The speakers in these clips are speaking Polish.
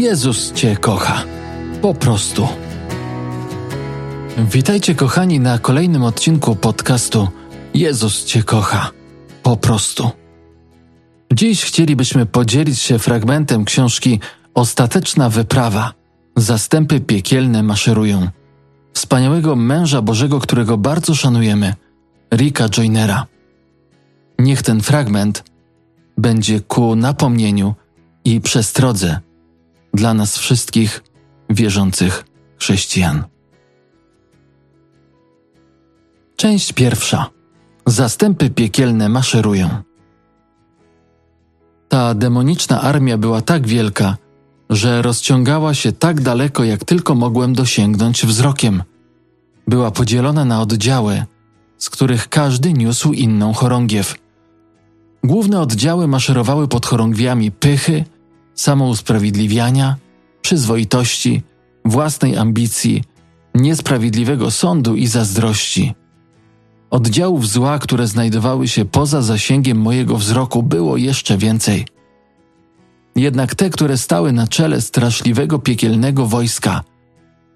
Jezus Cię kocha. Po prostu. Witajcie, kochani, na kolejnym odcinku podcastu Jezus Cię kocha. Po prostu. Dziś chcielibyśmy podzielić się fragmentem książki Ostateczna wyprawa. Zastępy piekielne maszerują. Wspaniałego męża Bożego, którego bardzo szanujemy, Ricka Joynera. Niech ten fragment będzie ku napomnieniu i przestrodze dla nas wszystkich wierzących chrześcijan. Część pierwsza. Zastępy piekielne maszerują. Ta demoniczna armia była tak wielka, że rozciągała się tak daleko, jak tylko mogłem dosięgnąć wzrokiem. Była podzielona na oddziały, z których każdy niósł inną chorągiew. Główne oddziały maszerowały pod chorągwiami pychy, samousprawiedliwiania, przyzwoitości, własnej ambicji, niesprawiedliwego sądu i zazdrości. Oddziałów zła, które znajdowały się poza zasięgiem mojego wzroku, było jeszcze więcej. Jednak te, które stały na czele straszliwego piekielnego wojska,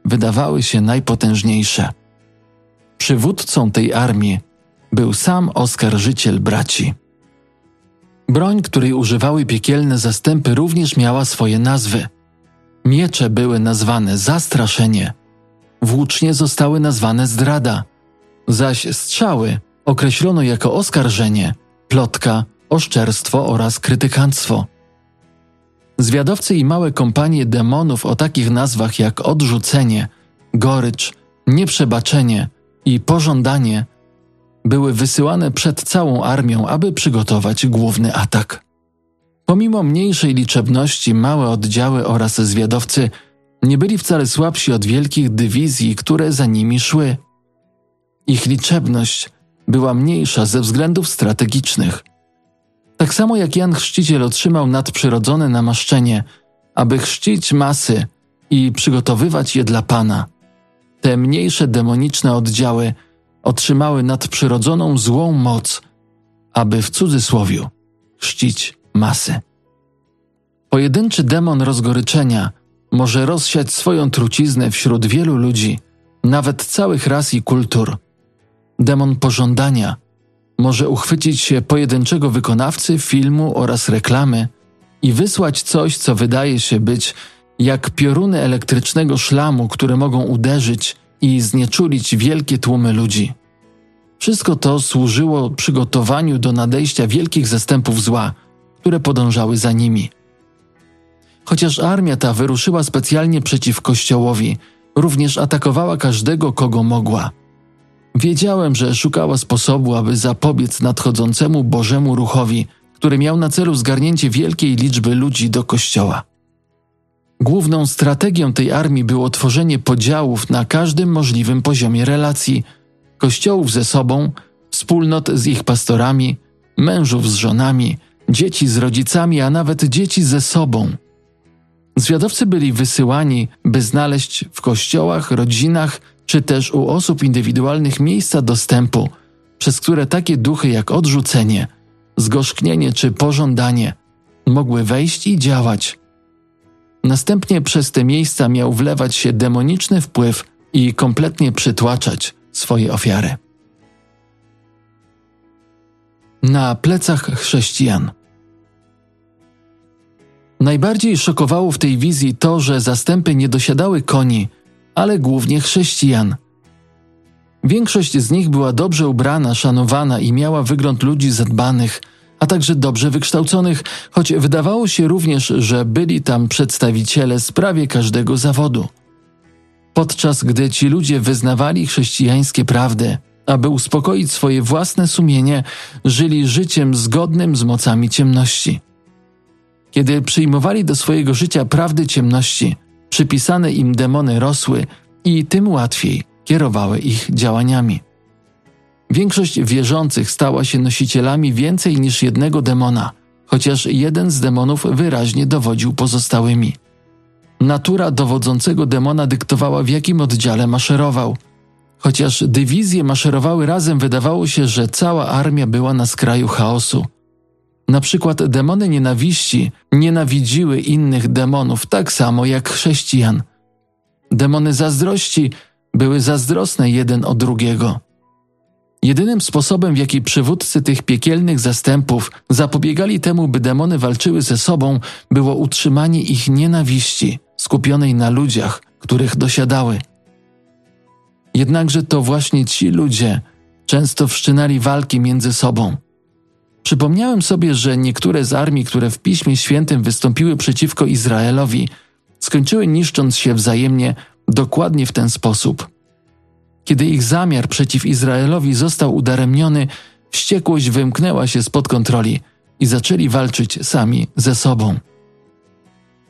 wydawały się najpotężniejsze. Przywódcą tej armii był sam oskarżyciel braci. Broń, której używały piekielne zastępy, również miała swoje nazwy. Miecze były nazwane zastraszenie, włócznie zostały nazwane zdrada, zaś strzały określono jako oskarżenie, plotka, oszczerstwo oraz krytykanstwo. Zwiadowcy i małe kompanie demonów o takich nazwach jak odrzucenie, gorycz, nieprzebaczenie i pożądanie były wysyłane przed całą armią, aby przygotować główny atak. Pomimo mniejszej liczebności, małe oddziały oraz zwiadowcy nie byli wcale słabsi od wielkich dywizji, które za nimi szły. Ich liczebność była mniejsza ze względów strategicznych. Tak samo jak Jan Chrzciciel otrzymał nadprzyrodzone namaszczenie, aby chrzcić masy i przygotowywać je dla Pana. Te mniejsze demoniczne oddziały otrzymały nadprzyrodzoną złą moc, aby w cudzysłowiu chrzcić masy. Pojedynczy demon rozgoryczenia może rozsiać swoją truciznę wśród wielu ludzi, nawet całych ras i kultur. Demon pożądania może uchwycić się pojedynczego wykonawcy filmu oraz reklamy i wysłać coś, co wydaje się być jak pioruny elektrycznego szlamu, które mogą uderzyć i znieczulić wielkie tłumy ludzi. Wszystko to służyło przygotowaniu do nadejścia wielkich zastępów zła, które podążały za nimi. Chociaż armia ta wyruszyła specjalnie przeciw Kościołowi, również atakowała każdego, kogo mogła. Wiedziałem, że szukała sposobu, aby zapobiec nadchodzącemu Bożemu ruchowi, który miał na celu zgarnięcie wielkiej liczby ludzi do Kościoła. Główną strategią tej armii było tworzenie podziałów na każdym możliwym poziomie relacji kościołów ze sobą, wspólnot z ich pastorami, mężów z żonami, dzieci z rodzicami, a nawet dzieci ze sobą. Zwiadowcy byli wysyłani, by znaleźć w kościołach, rodzinach czy też u osób indywidualnych miejsca dostępu, przez które takie duchy jak odrzucenie, zgorzknienie czy pożądanie mogły wejść i działać. Następnie przez te miejsca miał wlewać się demoniczny wpływ i kompletnie przytłaczać swoje ofiary. Na plecach chrześcijan. Najbardziej szokowało w tej wizji to, że zastępy nie dosiadały koni, ale głównie chrześcijan. Większość z nich była dobrze ubrana, szanowana i miała wygląd ludzi zadbanych, a także dobrze wykształconych, choć wydawało się również, że byli tam przedstawiciele z prawie każdego zawodu. Podczas gdy ci ludzie wyznawali chrześcijańskie prawdy, aby uspokoić swoje własne sumienie, żyli życiem zgodnym z mocami ciemności. Kiedy przyjmowali do swojego życia prawdy ciemności, przypisane im demony rosły i tym łatwiej kierowały ich działaniami. Większość wierzących stała się nosicielami więcej niż jednego demona, chociaż jeden z demonów wyraźnie dowodził pozostałymi. Natura dowodzącego demona dyktowała, w jakim oddziale maszerował. Chociaż dywizje maszerowały razem, wydawało się, że cała armia była na skraju chaosu. Na przykład demony nienawiści nienawidziły innych demonów tak samo jak chrześcijan. Demony zazdrości były zazdrosne jeden o drugiego. Jedynym sposobem, w jaki przywódcy tych piekielnych zastępów zapobiegali temu, by demony walczyły ze sobą, było utrzymanie ich nienawiści skupionej na ludziach, których dosiadały. Jednakże to właśnie ci ludzie często wszczynali walki między sobą. Przypomniałem sobie, że niektóre z armii, które w Piśmie Świętym wystąpiły przeciwko Izraelowi, skończyły niszcząc się wzajemnie dokładnie w ten sposób. Kiedy ich zamiar przeciw Izraelowi został udaremniony, wściekłość wymknęła się spod kontroli i zaczęli walczyć sami ze sobą.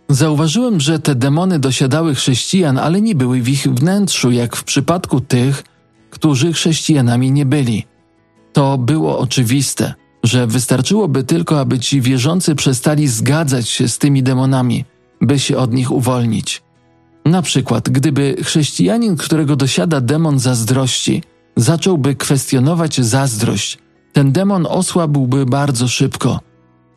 Zauważyłem, że te demony dosiadały chrześcijan, ale nie były w ich wnętrzu, jak w przypadku tych, którzy chrześcijanami nie byli. To było oczywiste, że wystarczyłoby tylko, aby ci wierzący przestali zgadzać się z tymi demonami, by się od nich uwolnić. Na przykład, gdyby chrześcijanin, którego dosiada demon zazdrości, zacząłby kwestionować zazdrość, ten demon osłabłby bardzo szybko.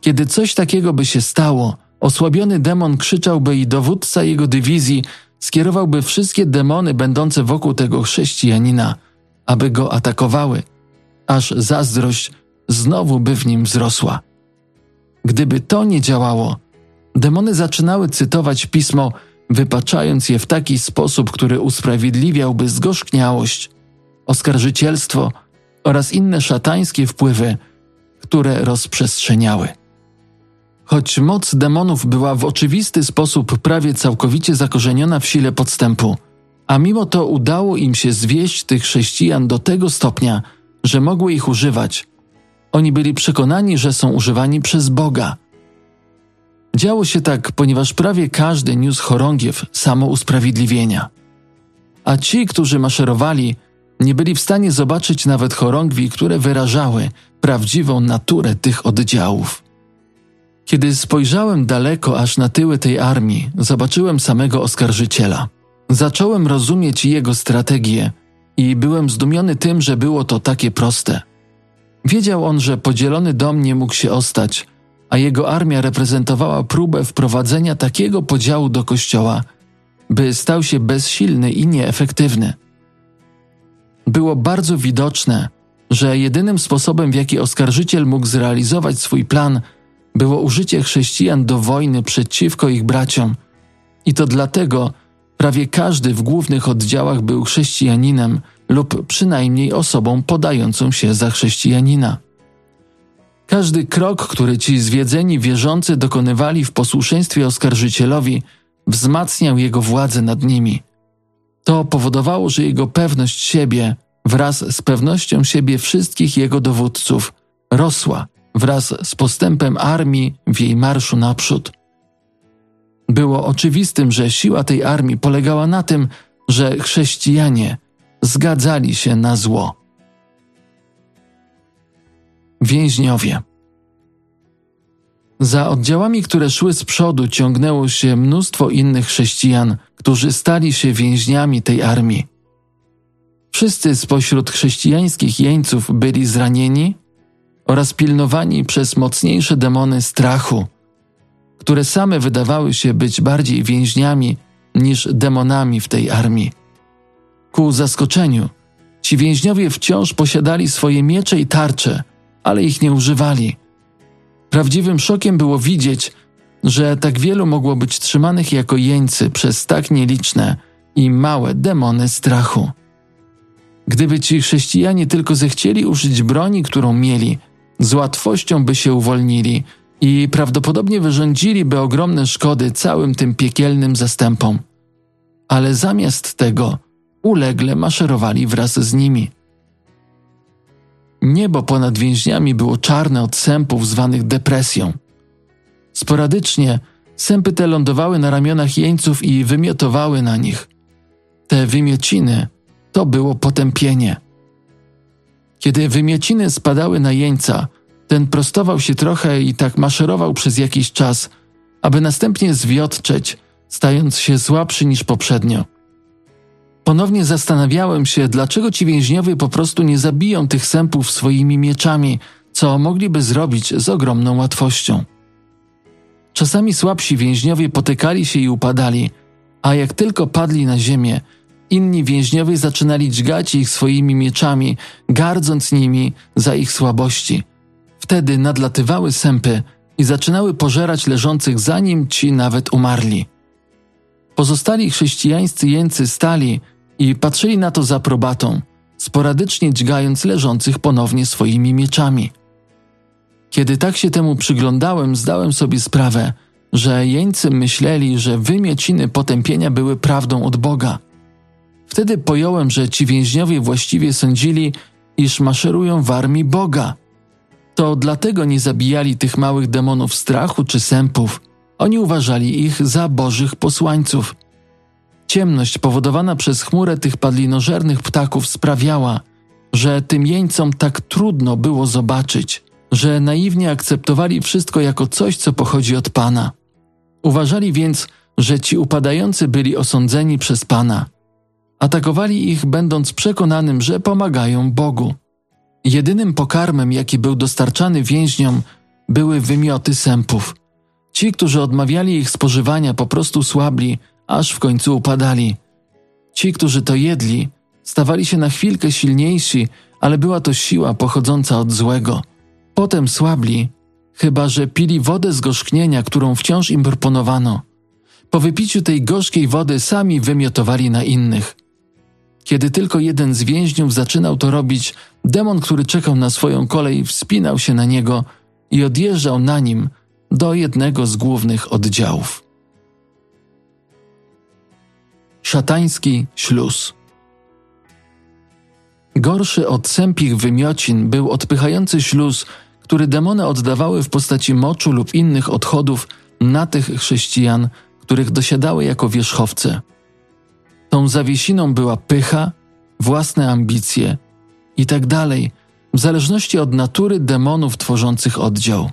Kiedy coś takiego by się stało, osłabiony demon krzyczałby i dowódca jego dywizji skierowałby wszystkie demony będące wokół tego chrześcijanina, aby go atakowały, aż zazdrość znowu by w nim wzrosła. Gdyby to nie działało, demony zaczynały cytować pismo wypaczając je w taki sposób, który usprawiedliwiałby zgorzkniałość, oskarżycielstwo oraz inne szatańskie wpływy, które rozprzestrzeniały. Choć moc demonów była w oczywisty sposób prawie całkowicie zakorzeniona w sile podstępu, a mimo to udało im się zwieść tych chrześcijan do tego stopnia, że mogły ich używać. Oni byli przekonani, że są używani przez Boga – Działo się tak, ponieważ prawie każdy niósł chorągiew samousprawiedliwienia. A ci, którzy maszerowali, nie byli w stanie zobaczyć nawet chorągwi, które wyrażały prawdziwą naturę tych oddziałów. Kiedy spojrzałem daleko aż na tyły tej armii, zobaczyłem samego oskarżyciela. Zacząłem rozumieć jego strategię i byłem zdumiony tym, że było to takie proste. Wiedział on, że podzielony dom nie mógł się ostać, a jego armia reprezentowała próbę wprowadzenia takiego podziału do kościoła, by stał się bezsilny i nieefektywny. Było bardzo widoczne, że jedynym sposobem, w jaki oskarżyciel mógł zrealizować swój plan, było użycie chrześcijan do wojny przeciwko ich braciom. I to dlatego prawie każdy w głównych oddziałach był chrześcijaninem lub przynajmniej osobą podającą się za chrześcijanina. Każdy krok, który ci zwiedzeni wierzący dokonywali w posłuszeństwie oskarżycielowi, wzmacniał jego władzę nad nimi. To powodowało, że jego pewność siebie wraz z pewnością siebie wszystkich jego dowódców rosła wraz z postępem armii w jej marszu naprzód. Było oczywistym, że siła tej armii polegała na tym, że chrześcijanie zgadzali się na zło. Więźniowie. Za oddziałami, które szły z przodu, ciągnęło się mnóstwo innych chrześcijan, którzy stali się więźniami tej armii. Wszyscy spośród chrześcijańskich jeńców byli zranieni oraz pilnowani przez mocniejsze demony strachu, które same wydawały się być bardziej więźniami niż demonami w tej armii. Ku zaskoczeniu, ci więźniowie wciąż posiadali swoje miecze i tarcze – ale ich nie używali. Prawdziwym szokiem było widzieć, że tak wielu mogło być trzymanych jako jeńcy przez tak nieliczne i małe demony strachu. Gdyby ci chrześcijanie tylko zechcieli użyć broni, którą mieli, z łatwością by się uwolnili i prawdopodobnie wyrządziliby ogromne szkody całym tym piekielnym zastępom. Ale zamiast tego ulegle maszerowali wraz z nimi. Niebo ponad więźniami było czarne od sępów zwanych depresją. Sporadycznie sępy te lądowały na ramionach jeńców i wymiotowały na nich. Te wymiociny to było potępienie. Kiedy wymiociny spadały na jeńca, ten prostował się trochę i tak maszerował przez jakiś czas, aby następnie zwiotczeć, stając się słabszy niż poprzednio. Ponownie zastanawiałem się, dlaczego ci więźniowie po prostu nie zabiją tych sępów swoimi mieczami, co mogliby zrobić z ogromną łatwością. Czasami słabsi więźniowie potykali się i upadali, a jak tylko padli na ziemię, inni więźniowie zaczynali dźgać ich swoimi mieczami, gardząc nimi za ich słabości. Wtedy nadlatywały sępy i zaczynały pożerać leżących zanim ci nawet umarli. Pozostali chrześcijańscy jeńcy stali i patrzyli na to za probatą, sporadycznie dźgając leżących ponownie swoimi mieczami. Kiedy tak się temu przyglądałem, zdałem sobie sprawę, że jeńcy myśleli, że wymiociny potępienia były prawdą od Boga. Wtedy pojąłem, że ci więźniowie właściwie sądzili, iż maszerują w armii Boga. To dlatego nie zabijali tych małych demonów strachu czy sępów. Oni uważali ich za bożych posłańców. Ciemność powodowana przez chmurę tych padlinożernych ptaków sprawiała, że tym jeńcom tak trudno było zobaczyć, że naiwnie akceptowali wszystko jako coś, co pochodzi od Pana. Uważali więc, że ci upadający byli osądzeni przez Pana. Atakowali ich, będąc przekonanym, że pomagają Bogu. Jedynym pokarmem, jaki był dostarczany więźniom, były wymioty sępów. Ci, którzy odmawiali ich spożywania, po prostu słabli, aż w końcu upadali. Ci, którzy to jedli, stawali się na chwilkę silniejsi, ale była to siła pochodząca od złego. Potem słabli, chyba że pili wodę z gorzknienia, którą wciąż im proponowano. Po wypiciu tej gorzkiej wody sami wymiotowali na innych. Kiedy tylko jeden z więźniów zaczynał to robić, demon, który czekał na swoją kolej, wspinał się na niego i odjeżdżał na nim do jednego z głównych oddziałów. Szatański śluz. Gorszy od sępich wymiocin był odpychający śluz, który demony oddawały w postaci moczu lub innych odchodów na tych chrześcijan, których dosiadały jako wierzchowce. Tą zawiesiną była pycha, własne ambicje i tak dalej, w zależności od natury demonów tworzących oddział.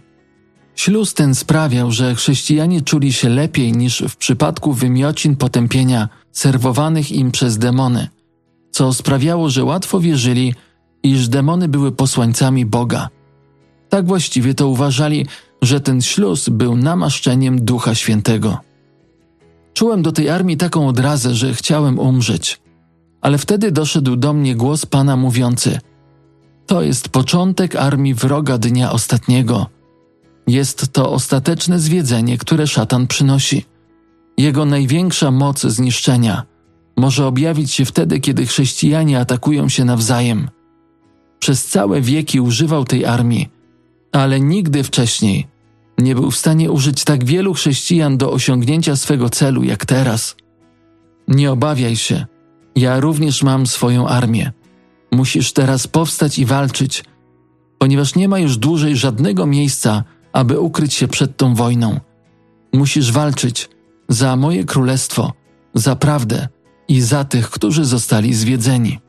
Śluz ten sprawiał, że chrześcijanie czuli się lepiej niż w przypadku wymiocin potępienia serwowanych im przez demony, co sprawiało, że łatwo wierzyli, iż demony były posłańcami Boga. Tak właściwie to uważali, że ten śluz był namaszczeniem Ducha Świętego. Czułem do tej armii taką odrazę, że chciałem umrzeć. Ale wtedy doszedł do mnie głos Pana mówiący: To jest początek armii wroga dnia ostatniego. Jest to ostateczne zwiedzenie, które szatan przynosi. Jego największa moc zniszczenia może objawić się wtedy, kiedy chrześcijanie atakują się nawzajem. Przez całe wieki używał tej armii, ale nigdy wcześniej nie był w stanie użyć tak wielu chrześcijan do osiągnięcia swego celu jak teraz. Nie obawiaj się, ja również mam swoją armię. Musisz teraz powstać i walczyć, ponieważ nie ma już dłużej żadnego miejsca, aby ukryć się przed tą wojną. Musisz walczyć za moje królestwo, za prawdę i za tych, którzy zostali zwiedzeni.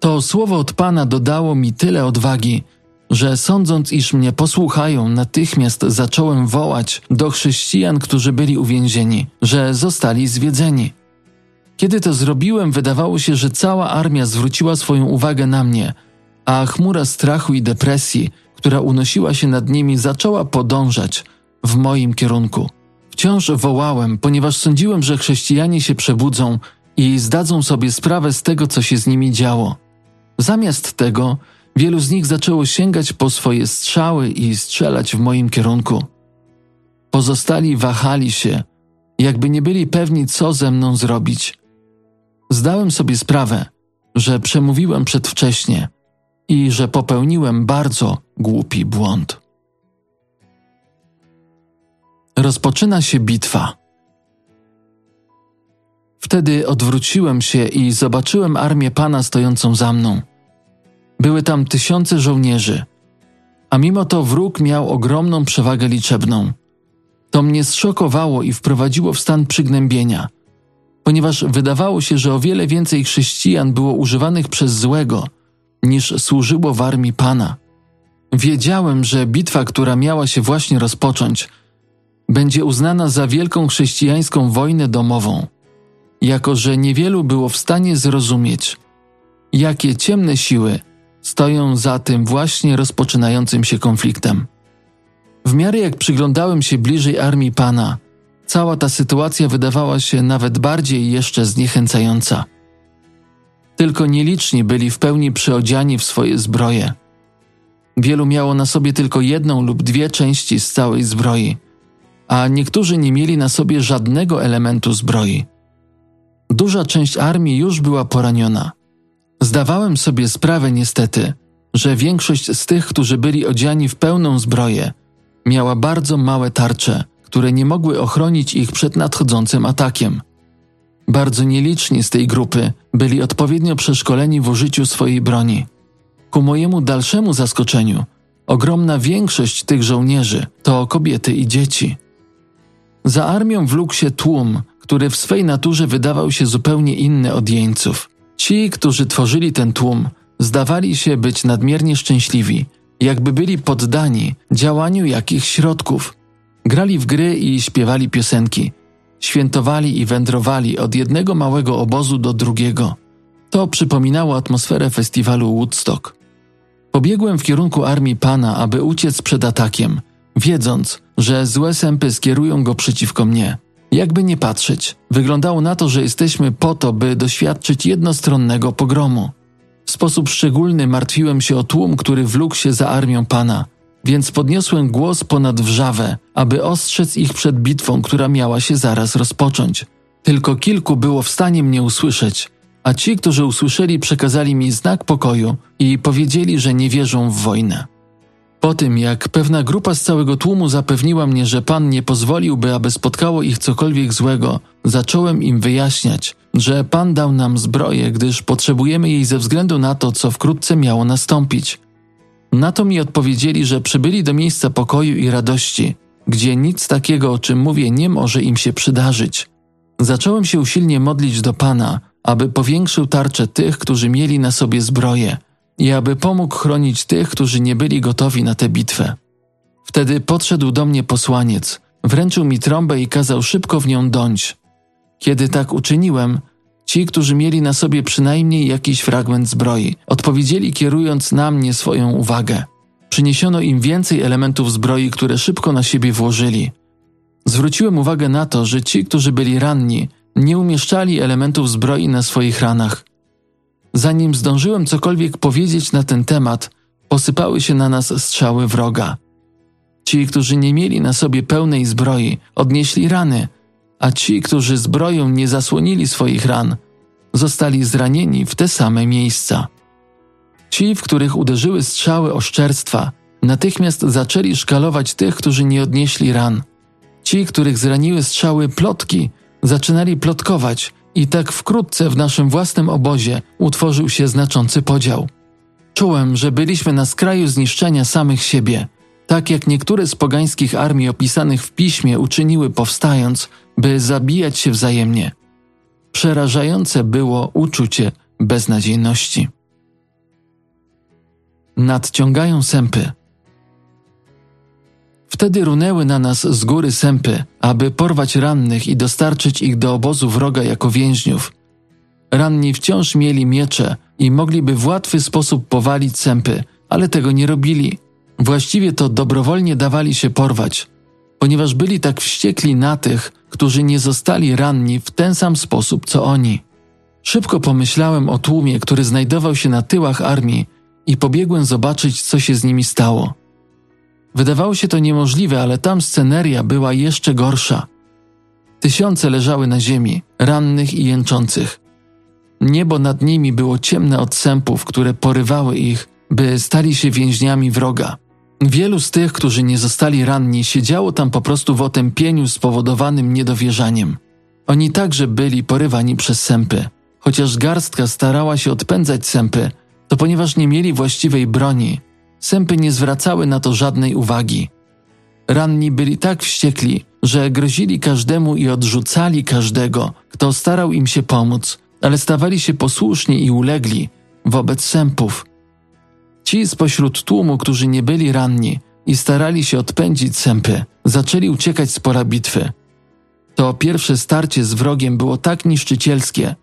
To słowo od Pana dodało mi tyle odwagi, że sądząc, iż mnie posłuchają, natychmiast zacząłem wołać do chrześcijan, którzy byli uwięzieni, że zostali zwiedzeni. Kiedy to zrobiłem, wydawało się, że cała armia zwróciła swoją uwagę na mnie, a chmura strachu i depresji, która unosiła się nad nimi, zaczęła podążać w moim kierunku. Wciąż wołałem, ponieważ sądziłem, że chrześcijanie się przebudzą i zdadzą sobie sprawę z tego, co się z nimi działo. Zamiast tego, Wielu z nich zaczęło sięgać po swoje strzały i strzelać w moim kierunku. Pozostali wahali się, jakby nie byli pewni, co ze mną zrobić. Zdałem sobie sprawę, że przemówiłem przedwcześnie i że popełniłem bardzo głupi błąd. Rozpoczyna się bitwa. Wtedy odwróciłem się i zobaczyłem armię pana stojącą za mną. Były tam tysiące żołnierzy, a mimo to wróg miał ogromną przewagę liczebną. To mnie zszokowało i wprowadziło w stan przygnębienia, ponieważ wydawało się, że o wiele więcej chrześcijan było używanych przez złego, niż służyło w armii Pana. Wiedziałem, że bitwa, która miała się właśnie rozpocząć, będzie uznana za wielką chrześcijańską wojnę domową, jako że niewielu było w stanie zrozumieć, jakie ciemne siły stoją za tym właśnie rozpoczynającym się konfliktem. W miarę jak przyglądałem się bliżej armii Pana, cała ta sytuacja wydawała się nawet bardziej jeszcze zniechęcająca. Tylko nieliczni byli w pełni przyodziani w swoje zbroje. Wielu miało na sobie tylko jedną lub dwie części z całej zbroi, a niektórzy nie mieli na sobie żadnego elementu zbroi. Duża część armii już była poraniona. Zdawałem sobie sprawę niestety, że większość z tych, którzy byli odziani w pełną zbroję, miała bardzo małe tarcze, które nie mogły ochronić ich przed nadchodzącym atakiem. Bardzo nieliczni z tej grupy byli odpowiednio przeszkoleni w użyciu swojej broni. Ku mojemu dalszemu zaskoczeniu, ogromna większość tych żołnierzy to kobiety i dzieci. Za armią wlókł się tłum, który w swej naturze wydawał się zupełnie inny od jeńców. Ci, którzy tworzyli ten tłum, zdawali się być nadmiernie szczęśliwi, jakby byli poddani działaniu jakichś środków. Grali w gry i śpiewali piosenki, świętowali i wędrowali od jednego małego obozu do drugiego. To przypominało atmosferę festiwalu Woodstock. Pobiegłem w kierunku armii pana, aby uciec przed atakiem, wiedząc, że złe sępy skierują go przeciwko mnie. Jakby nie patrzeć, wyglądało na to, że jesteśmy po to, by doświadczyć jednostronnego pogromu. W sposób szczególny martwiłem się o tłum, który wlókł się za armią Pana, więc podniosłem głos ponad wrzawę, aby ostrzec ich przed bitwą, która miała się zaraz rozpocząć. Tylko kilku było w stanie mnie usłyszeć, a ci, którzy usłyszeli, przekazali mi znak pokoju i powiedzieli, że nie wierzą w wojnę. Po tym, jak pewna grupa z całego tłumu zapewniła mnie, że Pan nie pozwoliłby, aby spotkało ich cokolwiek złego, zacząłem im wyjaśniać, że Pan dał nam zbroję, gdyż potrzebujemy jej ze względu na to, co wkrótce miało nastąpić. Na to mi odpowiedzieli, że przybyli do miejsca pokoju i radości, gdzie nic takiego, o czym mówię, nie może im się przydarzyć. Zacząłem się usilnie modlić do Pana, aby powiększył tarczę tych, którzy mieli na sobie zbroję – i aby pomógł chronić tych, którzy nie byli gotowi na tę bitwę. Wtedy podszedł do mnie posłaniec, wręczył mi trąbę i kazał szybko w nią dąć. Kiedy tak uczyniłem, ci, którzy mieli na sobie przynajmniej jakiś fragment zbroi, odpowiedzieli kierując na mnie swoją uwagę. Przyniesiono im więcej elementów zbroi, które szybko na siebie włożyli. Zwróciłem uwagę na to, że ci, którzy byli ranni, nie umieszczali elementów zbroi na swoich ranach, Zanim zdążyłem cokolwiek powiedzieć na ten temat, posypały się na nas strzały wroga. Ci, którzy nie mieli na sobie pełnej zbroi, odnieśli rany, a ci, którzy zbroją nie zasłonili swoich ran, zostali zranieni w te same miejsca. Ci, w których uderzyły strzały oszczerstwa, natychmiast zaczęli szkalować tych, którzy nie odnieśli ran. Ci, których zraniły strzały plotki, zaczynali plotkować, i tak wkrótce w naszym własnym obozie utworzył się znaczący podział. Czułem, że byliśmy na skraju zniszczenia samych siebie, tak jak niektóre z pogańskich armii opisanych w piśmie uczyniły powstając, by zabijać się wzajemnie. Przerażające było uczucie beznadziejności. Nadciągają sępy. Wtedy runęły na nas z góry sępy, aby porwać rannych i dostarczyć ich do obozu wroga jako więźniów. Ranni wciąż mieli miecze i mogliby w łatwy sposób powalić sępy, ale tego nie robili. Właściwie to dobrowolnie dawali się porwać, ponieważ byli tak wściekli na tych, którzy nie zostali ranni w ten sam sposób co oni. Szybko pomyślałem o tłumie, który znajdował się na tyłach armii i pobiegłem zobaczyć, co się z nimi stało. Wydawało się to niemożliwe, ale tam sceneria była jeszcze gorsza. Tysiące leżały na ziemi, rannych i jęczących. Niebo nad nimi było ciemne od sępów, które porywały ich, by stali się więźniami wroga. Wielu z tych, którzy nie zostali ranni, siedziało tam po prostu w otępieniu spowodowanym niedowierzaniem. Oni także byli porywani przez sępy. Chociaż garstka starała się odpędzać sępy, to ponieważ nie mieli właściwej broni, Sępy nie zwracały na to żadnej uwagi. Ranni byli tak wściekli, że grozili każdemu i odrzucali każdego, kto starał im się pomóc, ale stawali się posłuszni i ulegli wobec sępów. Ci spośród tłumu, którzy nie byli ranni i starali się odpędzić sępy, zaczęli uciekać z pola bitwy. To pierwsze starcie z wrogiem było tak niszczycielskie,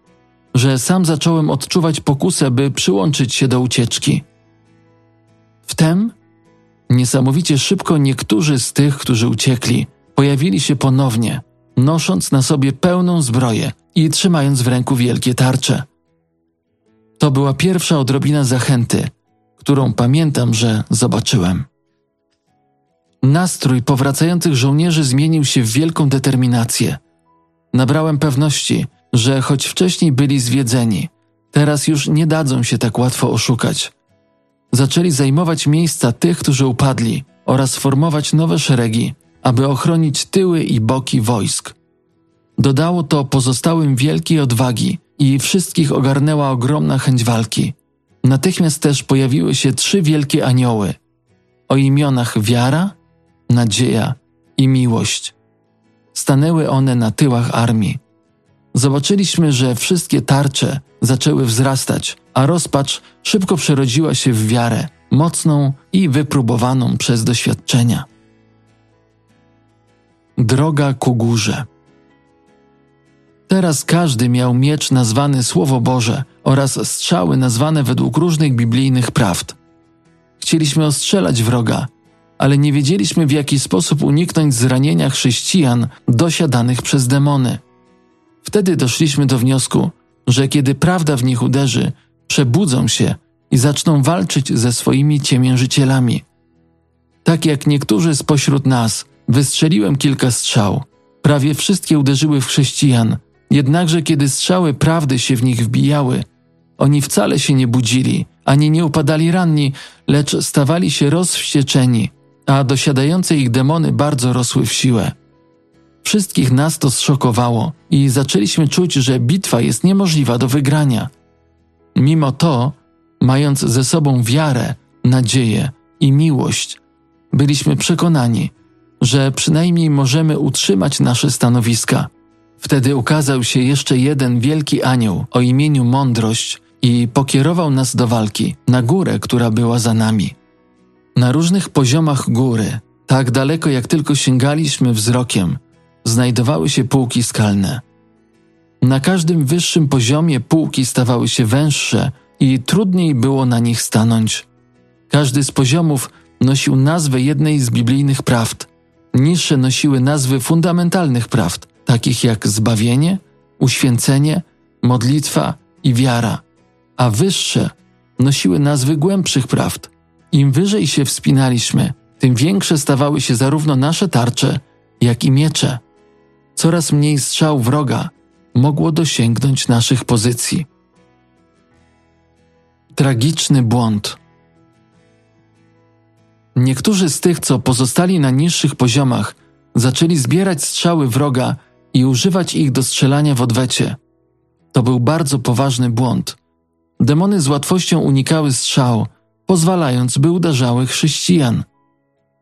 że sam zacząłem odczuwać pokusę, by przyłączyć się do ucieczki. Wtem niesamowicie szybko niektórzy z tych, którzy uciekli, pojawili się ponownie, nosząc na sobie pełną zbroję i trzymając w ręku wielkie tarcze. To była pierwsza odrobina zachęty, którą pamiętam, że zobaczyłem. Nastrój powracających żołnierzy zmienił się w wielką determinację. Nabrałem pewności, że choć wcześniej byli zwiedzeni, teraz już nie dadzą się tak łatwo oszukać. Zaczęli zajmować miejsca tych, którzy upadli, oraz formować nowe szeregi, aby ochronić tyły i boki wojsk. Dodało to pozostałym wielkiej odwagi i wszystkich ogarnęła ogromna chęć walki. Natychmiast też pojawiły się trzy wielkie anioły o imionach wiara, nadzieja i miłość. Stanęły one na tyłach armii. Zobaczyliśmy, że wszystkie tarcze zaczęły wzrastać, a rozpacz szybko przerodziła się w wiarę, mocną i wypróbowaną przez doświadczenia. Droga ku górze. Teraz każdy miał miecz nazwany Słowo Boże oraz strzały nazwane według różnych biblijnych prawd. Chcieliśmy ostrzelać wroga, ale nie wiedzieliśmy w jaki sposób uniknąć zranienia chrześcijan dosiadanych przez demony. Wtedy doszliśmy do wniosku, że kiedy prawda w nich uderzy, przebudzą się i zaczną walczyć ze swoimi ciemiężycielami. Tak jak niektórzy spośród nas, wystrzeliłem kilka strzał. Prawie wszystkie uderzyły w chrześcijan, jednakże kiedy strzały prawdy się w nich wbijały, oni wcale się nie budzili, ani nie upadali ranni, lecz stawali się rozwścieczeni, a dosiadające ich demony bardzo rosły w siłę. Wszystkich nas to zszokowało i zaczęliśmy czuć, że bitwa jest niemożliwa do wygrania. Mimo to, mając ze sobą wiarę, nadzieję i miłość, byliśmy przekonani, że przynajmniej możemy utrzymać nasze stanowiska. Wtedy ukazał się jeszcze jeden wielki anioł o imieniu Mądrość i pokierował nas do walki na górę, która była za nami. Na różnych poziomach góry, tak daleko jak tylko sięgaliśmy wzrokiem, znajdowały się półki skalne. Na każdym wyższym poziomie półki stawały się węższe i trudniej było na nich stanąć. Każdy z poziomów nosił nazwę jednej z biblijnych prawd. Niższe nosiły nazwy fundamentalnych prawd, takich jak zbawienie, uświęcenie, modlitwa i wiara, a wyższe nosiły nazwy głębszych prawd. Im wyżej się wspinaliśmy, tym większe stawały się zarówno nasze tarcze, jak i miecze coraz mniej strzał wroga mogło dosięgnąć naszych pozycji. Tragiczny błąd. Niektórzy z tych, co pozostali na niższych poziomach, zaczęli zbierać strzały wroga i używać ich do strzelania w odwecie. To był bardzo poważny błąd. Demony z łatwością unikały strzał, pozwalając, by uderzały chrześcijan.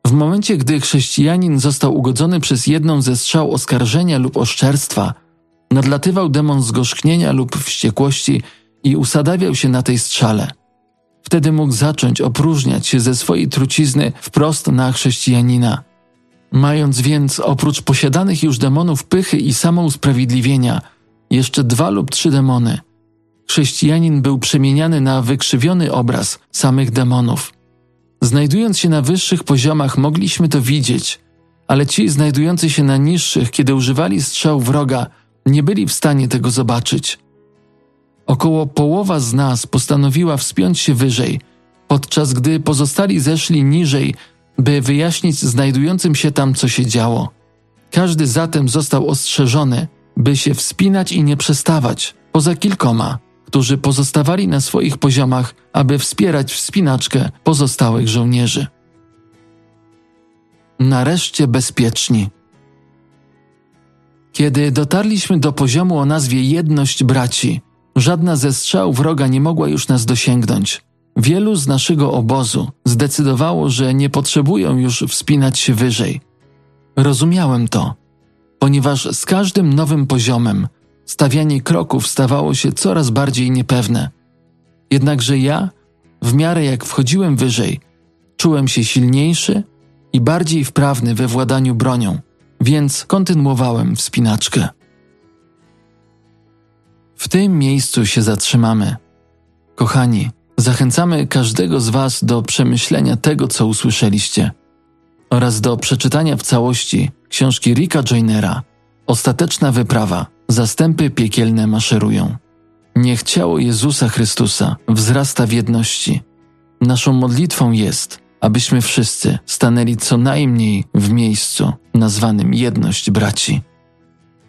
W momencie, gdy chrześcijanin został ugodzony przez jedną ze strzał oskarżenia lub oszczerstwa, nadlatywał demon zgorzknienia lub wściekłości i usadawiał się na tej strzale. Wtedy mógł zacząć opróżniać się ze swojej trucizny wprost na chrześcijanina. Mając więc oprócz posiadanych już demonów pychy i samousprawiedliwienia jeszcze dwa lub trzy demony, chrześcijanin był przemieniany na wykrzywiony obraz samych demonów – Znajdując się na wyższych poziomach, mogliśmy to widzieć, ale ci znajdujący się na niższych, kiedy używali strzał wroga, nie byli w stanie tego zobaczyć. Około połowa z nas postanowiła wspiąć się wyżej, podczas gdy pozostali zeszli niżej, by wyjaśnić znajdującym się tam, co się działo. Każdy zatem został ostrzeżony, by się wspinać i nie przestawać, poza kilkoma którzy pozostawali na swoich poziomach, aby wspierać wspinaczkę pozostałych żołnierzy. Nareszcie bezpieczni. Kiedy dotarliśmy do poziomu o nazwie Jedność Braci, żadna ze strzał wroga nie mogła już nas dosięgnąć. Wielu z naszego obozu zdecydowało, że nie potrzebują już wspinać się wyżej. Rozumiałem to, ponieważ z każdym nowym poziomem Stawianie kroków stawało się coraz bardziej niepewne. Jednakże ja, w miarę jak wchodziłem wyżej, czułem się silniejszy i bardziej wprawny we władaniu bronią, więc kontynuowałem wspinaczkę. W tym miejscu się zatrzymamy. Kochani, Zachęcamy każdego z Was do przemyślenia tego, co usłyszeliście, oraz do przeczytania w całości książki Ricka Joynera Ostateczna wyprawa Zastępy piekielne maszerują. Niech ciało Jezusa Chrystusa wzrasta w jedności. Naszą modlitwą jest, abyśmy wszyscy stanęli co najmniej w miejscu nazwanym jedność braci.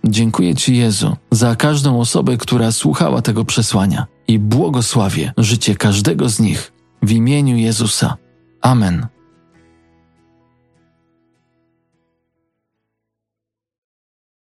Dziękuję Ci, Jezu, za każdą osobę, która słuchała tego przesłania i błogosławię życie każdego z nich w imieniu Jezusa. Amen.